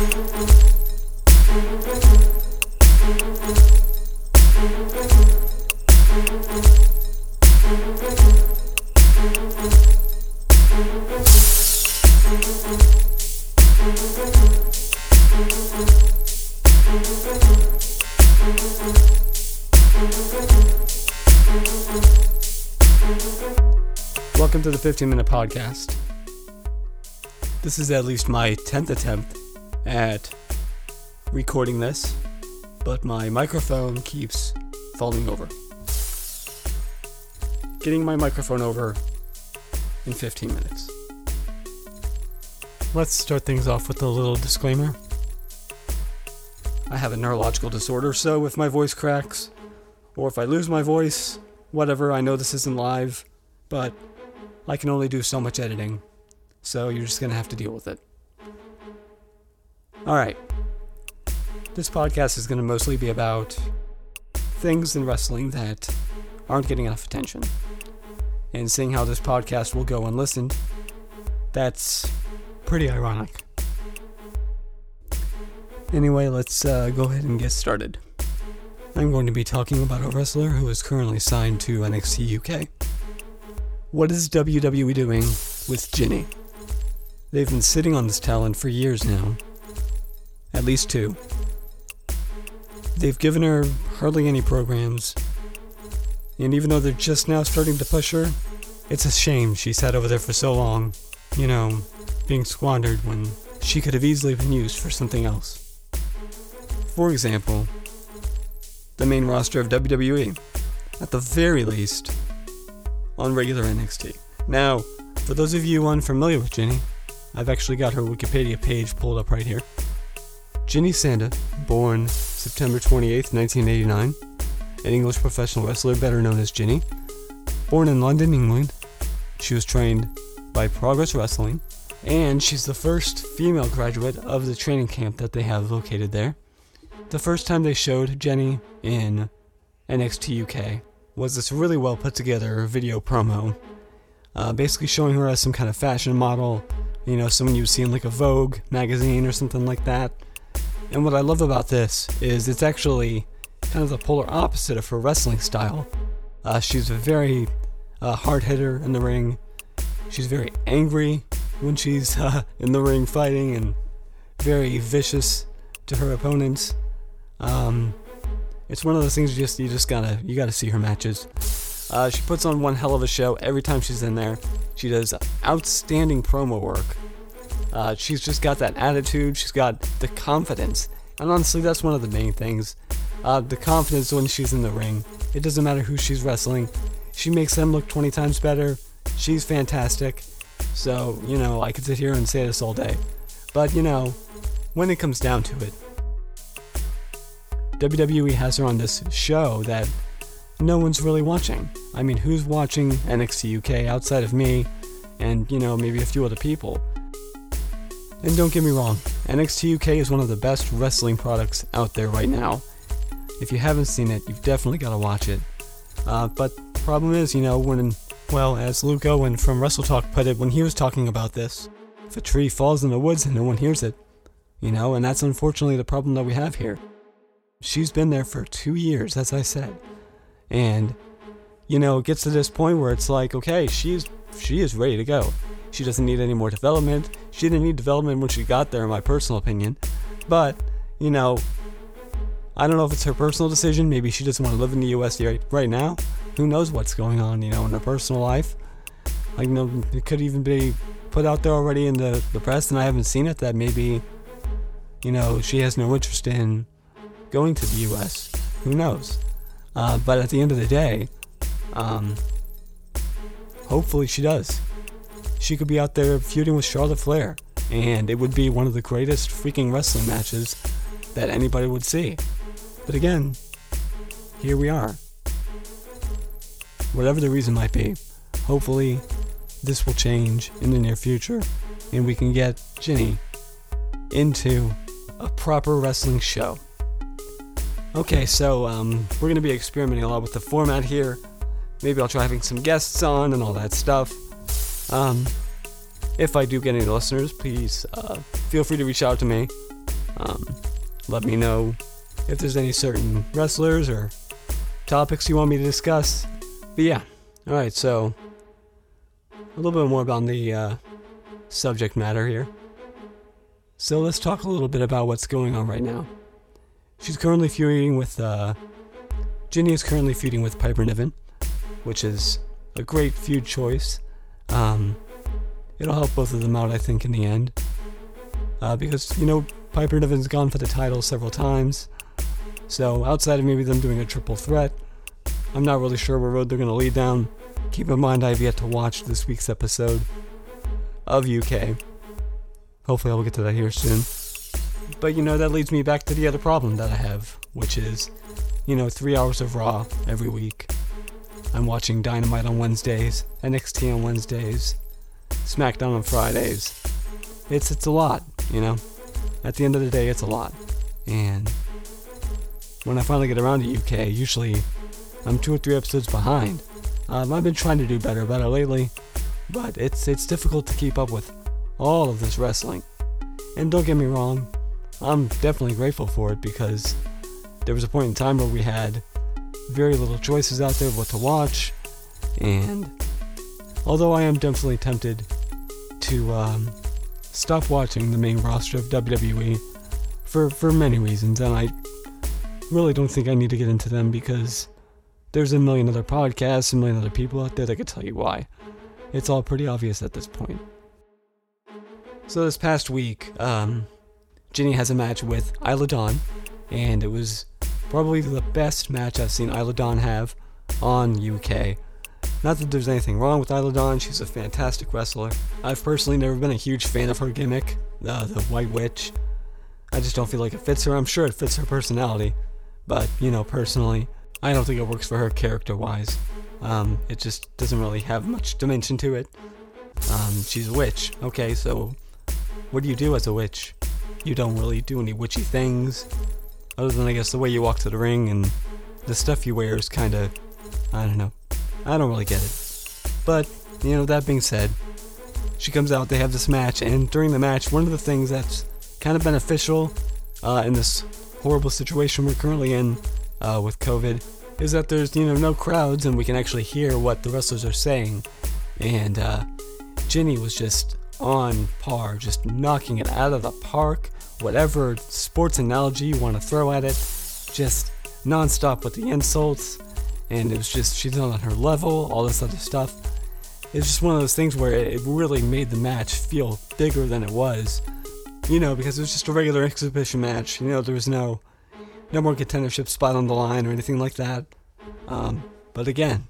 Welcome to the 15 minute podcast. This is at least my 10th attempt at recording this, but my microphone keeps falling over. Getting my microphone over in 15 minutes. Let's start things off with a little disclaimer. I have a neurological disorder, so if my voice cracks, or if I lose my voice, whatever, I know this isn't live, but I can only do so much editing, so you're just gonna have to deal with it. Alright. This podcast is gonna mostly be about things in wrestling that aren't getting enough attention. And seeing how this podcast will go unlistened, that's pretty ironic. Anyway, let's uh, go ahead and get started. I'm going to be talking about a wrestler who is currently signed to NXT UK. What is WWE doing with Jinny? They've been sitting on this talent for years now. At least two. They've given her hardly any programs. And even though they're just now starting to push her, it's a shame she sat over there for so long, you know, being squandered when she could have easily been used for something else. For example, the main roster of WWE. At the very least, on regular NXT. Now, for those of you unfamiliar with Jinny, I've actually got her Wikipedia page pulled up right here. Jinny Sandhu, born September 28, 1989, an English professional wrestler better known as Jinny. Born in London, England, she was trained by Progress Wrestling, and she's the first female graduate of the training camp that they have located there. The first time they showed Jinny in NXT UK was this really well put together video promo, uh, basically showing her as some kind of fashion model, you know, someone you'd see in like a Vogue magazine or something like that. And what I love about this is it's actually kind of the polar opposite of her wrestling style. Uh, she's a very uh, hard hitter in the ring. She's very angry when she's uh, in the ring fighting and very vicious to her opponents. Um, it's one of those things you just you just gotta you gotta see her matches. Uh, she puts on one hell of a show every time she's in there. She does outstanding promo work. Uh, she's just got that attitude. She's got the confidence, and honestly, that's one of the main things. Uh, the confidence when she's in the ring. It doesn't matter who she's wrestling. She makes them look 20 times better. She's fantastic. So, you know, I could sit here and say this all day. But, you know, when it comes down to it, WWE has her on this show that no one's really watching. I mean, who's watching NXT UK outside of me and, you know, maybe a few other people? And don't get me wrong, NXT UK is one of the best wrestling products out there right now. If you haven't seen it, you've definitely got to watch it. Uh, but the problem is, you know, when, well, as Luke Owen from Wrestle Talk put it when he was talking about this, if a tree falls in the woods and no one hears it, you know, and that's unfortunately the problem that we have here. She's been there for two years, as I said. And, you know, it gets to this point where it's like, okay, she's she is ready to go. She doesn't need any more development. She didn't need development when she got there, in my personal opinion. But, you know, I don't know if it's her personal decision. Maybe she doesn't want to live in the U.S. right, now. Who knows what's going on, you know, in her personal life. Like, you know, it could even be put out there already in the, the press, and I haven't seen it that maybe, you know, she has no interest in going to the U.S. Who knows? Uh, but at the end of the day, um, hopefully she does. She could be out there feuding with Charlotte Flair, and it would be one of the greatest freaking wrestling matches that anybody would see. But again, here we are. Whatever the reason might be, hopefully this will change in the near future and we can get Jinny into a proper wrestling show. Okay, so um, we're going to be experimenting a lot with the format here. Maybe I'll try having some guests on and all that stuff. Um, if I do get any listeners, please uh, feel free to reach out to me. Um, let me know if there's any certain wrestlers or topics you want me to discuss. But yeah, alright, so a little bit more about the uh, subject matter here. So let's talk a little bit about what's going on right now. She's currently feuding with, uh, Jinny is currently feuding with Piper Niven, which is a great feud choice. Um, it'll help both of them out, I think, in the end. Uh, because, you know, Piper Niven's gone for the title several times. So, outside of maybe them doing a triple threat, I'm not really sure what road they're going to lead down. Keep in mind, I've yet to watch this week's episode of UK. Hopefully, I'll get to that here soon. But, you know, that leads me back to the other problem that I have, which is, you know, three hours of Raw every week. I'm watching Dynamite on Wednesdays, NXT on Wednesdays, SmackDown on Fridays. It's it's a lot, you know. At the end of the day, it's a lot. And when I finally get around to UK, usually I'm two or three episodes behind. Um, I've been trying to do better better lately, but it's it's difficult to keep up with all of this wrestling. And don't get me wrong, I'm definitely grateful for it because there was a point in time where we had very little choices out there of what to watch, and although I am definitely tempted to um, stop watching the main roster of WWE for for many reasons, and I really don't think I need to get into them because there's a million other podcasts, a million other people out there that could tell you why. It's all pretty obvious at this point. So this past week, um, Jinny has a match with Isla Dawn, and it was probably the best match I've seen Isla Dawn have on UK. Not that there's anything wrong with Isla Dawn, she's a fantastic wrestler. I've personally never been a huge fan of her gimmick, uh, the White Witch. I just don't feel like it fits her. I'm sure it fits her personality, but, you know, personally, I don't think it works for her character wise. Um, it just doesn't really have much dimension to it. Um, she's a witch. Okay, so what do you do as a witch? you don't really do any witchy things. Other than, I guess, the way you walk to the ring and the stuff you wear is kind of. I don't know. I don't really get it. But, you know, that being said, she comes out, they have this match, and during the match, one of the things that's kind of beneficial uh, in this horrible situation we're currently in uh, with COVID is that there's, you know, no crowds and we can actually hear what the wrestlers are saying. And uh, Jinny was just on par, just knocking it out of the park. Whatever sports analogy you want to throw at it, just nonstop with the insults. And it was just, she's not on her level, all this other stuff. It's just one of those things where it really made the match feel bigger than it was. You know, because it was just a regular exhibition match. You know, there was no, no more contendership spot on the line or anything like that. Um, but again,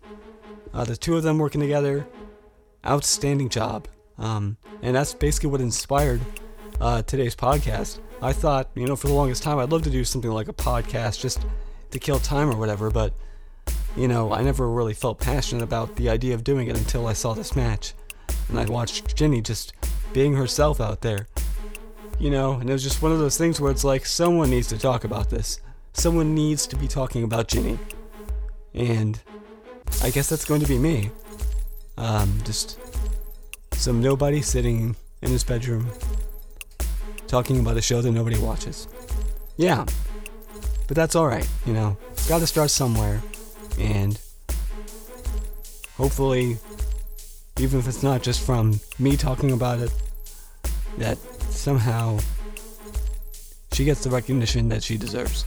uh, the two of them working together, outstanding job. Um, and that's basically what inspired uh, today's podcast. I thought, you know, for the longest time, I'd love to do something like a podcast just to kill time or whatever, but, you know, I never really felt passionate about the idea of doing it until I saw this match. And I watched Jinny just being herself out there. You know, and it was just one of those things where it's like, someone needs to talk about this. Someone needs to be talking about Jinny. And I guess that's going to be me. Um, just some nobody sitting in his bedroom talking about a show that nobody watches. Yeah, but that's alright, you know. Gotta start somewhere, and hopefully, even if it's not just from me talking about it, that somehow she gets the recognition that she deserves.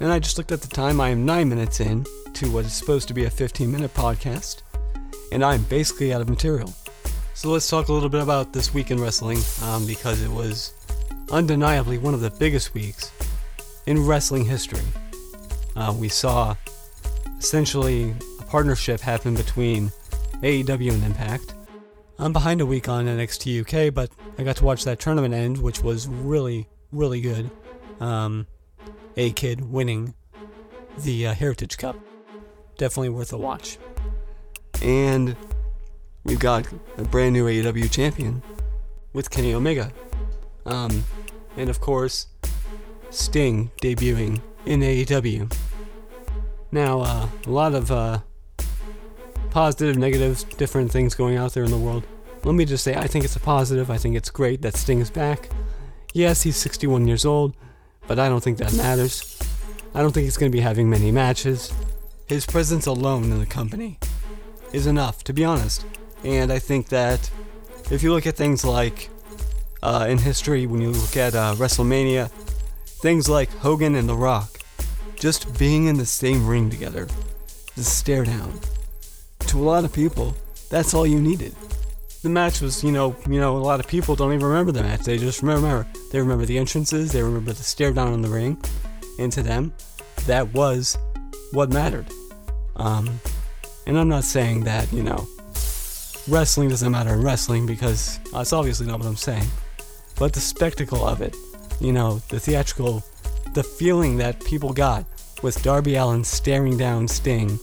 And I just looked at the time, I am 9 minutes in to what is supposed to be a 15 minute podcast and I'm basically out of material. So let's talk a little bit about this week in wrestling, um, because it was undeniably one of the biggest weeks in wrestling history. Uh, we saw essentially a partnership happen between AEW and Impact. I'm behind a week on NXT UK, but I got to watch that tournament end, which was really, really good. Um, A-Kid winning the uh, Heritage Cup. Definitely worth a watch. And we've got a brand new AEW champion with Kenny Omega. Um, and of course, Sting debuting in AEW. Now, uh, a lot of uh, positive, negative, different things going out there in the world. Let me just say, I think it's a positive. I think it's great that Sting is back. Yes, he's 61 years old, but I don't think that matters. I don't think he's going to be having many matches. His presence alone in the company is enough, to be honest. And I think that if you look at things like uh, in history, when you look at uh, WrestleMania, things like Hogan and The Rock, just being in the same ring together, the stare down. To a lot of people, that's all you needed. The match was, you know, you know, a lot of people don't even remember the match. They just remember, they remember the entrances, they remember the stare down in the ring, and to them, that was what mattered. Um, and I'm not saying that, you know, wrestling doesn't matter in wrestling because uh, that's obviously not what I'm saying. But the spectacle of it, you know, the theatrical, the feeling that people got with Darby Allin staring down Sting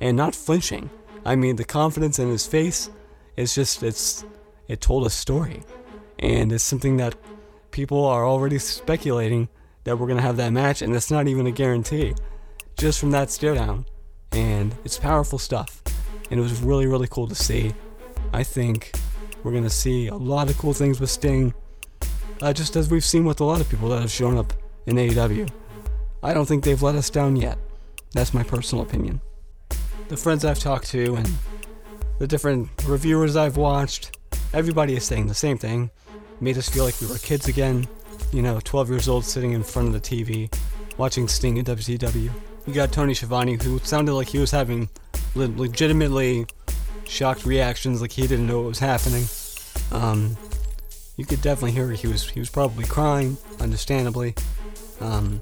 and not flinching. I mean, the confidence in his face is just, it's, it told a story. And it's something that people are already speculating that we're going to have that match, and it's not even a guarantee. Just from that stare down. And it's powerful stuff. And it was really, really cool to see. I think we're going to see a lot of cool things with Sting, uh, just as we've seen with a lot of people that have shown up in AEW. I don't think they've let us down yet. That's my personal opinion. The friends I've talked to and the different reviewers I've watched, everybody is saying the same thing. Made us feel like we were kids again, you know, 12 years old sitting in front of the TV, watching Sting in WCW. You got Tony Schiavone, who sounded like he was having le- legitimately shocked reactions, like he didn't know what was happening. Um, you could definitely hear he was he was probably crying, understandably. Um,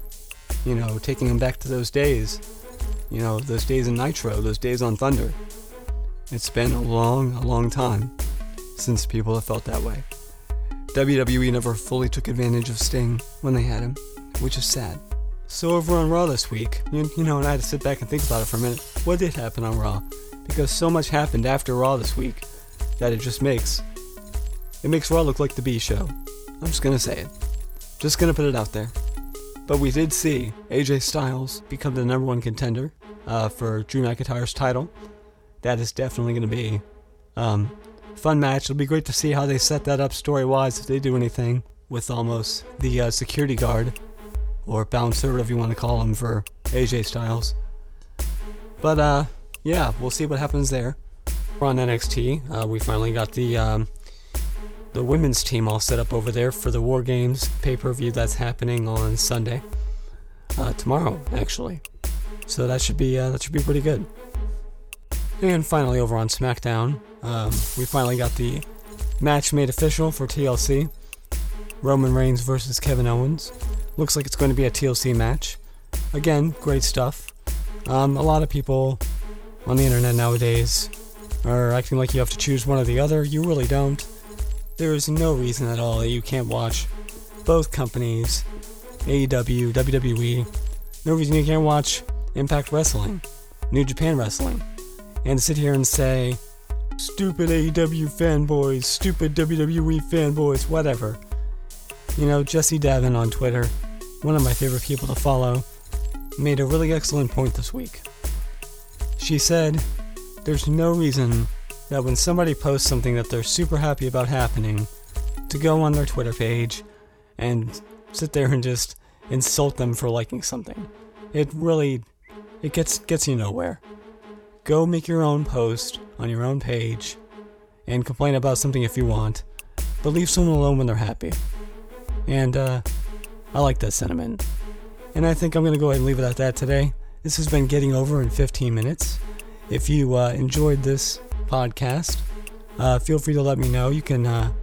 you know, taking him back to those days. You know, those days in Nitro, those days on Thunder. It's been a long, a long time since people have felt that way. WWE never fully took advantage of Sting when they had him, which is sad. So over on Raw this week, you, you know, and I had to sit back and think about it for a minute. What did happen on Raw? Because so much happened after Raw this week that it just makes it makes Raw look like the B show. I'm just gonna say it. Just gonna put it out there. But we did see AJ Styles become the number one contender uh, for Drew McIntyre's title. That is definitely gonna be um, fun match. It'll be great to see how they set that up story wise if they do anything with Omos the uh, security guard or bouncer, whatever you want to call him, for AJ Styles. But uh, yeah, we'll see what happens there. We're on NXT. Uh, we finally got the um, the women's team all set up over there for the War Games pay per view that's happening on Sunday, uh, tomorrow actually. So that should be uh, that should be pretty good. And finally, over on SmackDown, um, we finally got the match made official for TLC. Roman Reigns versus Kevin Owens. Looks like it's going to be a TLC match. Again, great stuff. Um, a lot of people on the internet nowadays are acting like you have to choose one or the other. You really don't. There is no reason at all that you can't watch both companies, AEW, WWE. No reason you can't watch Impact Wrestling, New Japan Wrestling, and sit here and say, stupid AEW fanboys, stupid WWE fanboys, whatever. You know, Jesse Davin on Twitter, one of my favorite people to follow, made a really excellent point this week. She said, There's no reason that when somebody posts something that they're super happy about happening, to go on their Twitter page and sit there and just insult them for liking something. It really it gets gets you nowhere. Go make your own post on your own page and complain about something if you want, but leave someone alone when they're happy. And uh, I like that sentiment. And I think I'm going to go ahead and leave it at that today. This has been Getting Over in 15 minutes. If you uh, enjoyed this podcast, uh, feel free to let me know. You can uh,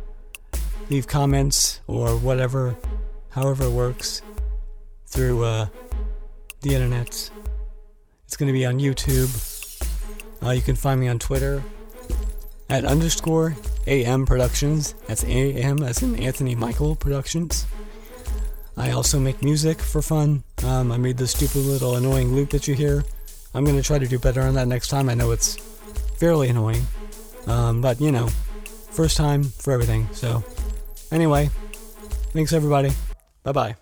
leave comments or whatever, however it works, through uh, the internet. It's going to be on YouTube. Uh, you can find me on Twitter at underscore AM Productions. That's AM as in Anthony Michael Productions. I also make music for fun. Um, I made this stupid little annoying loop that you hear. I'm going to try to do better on that next time. I know it's fairly annoying. Um, but, you know, first time for everything. So, anyway, thanks everybody. Bye bye.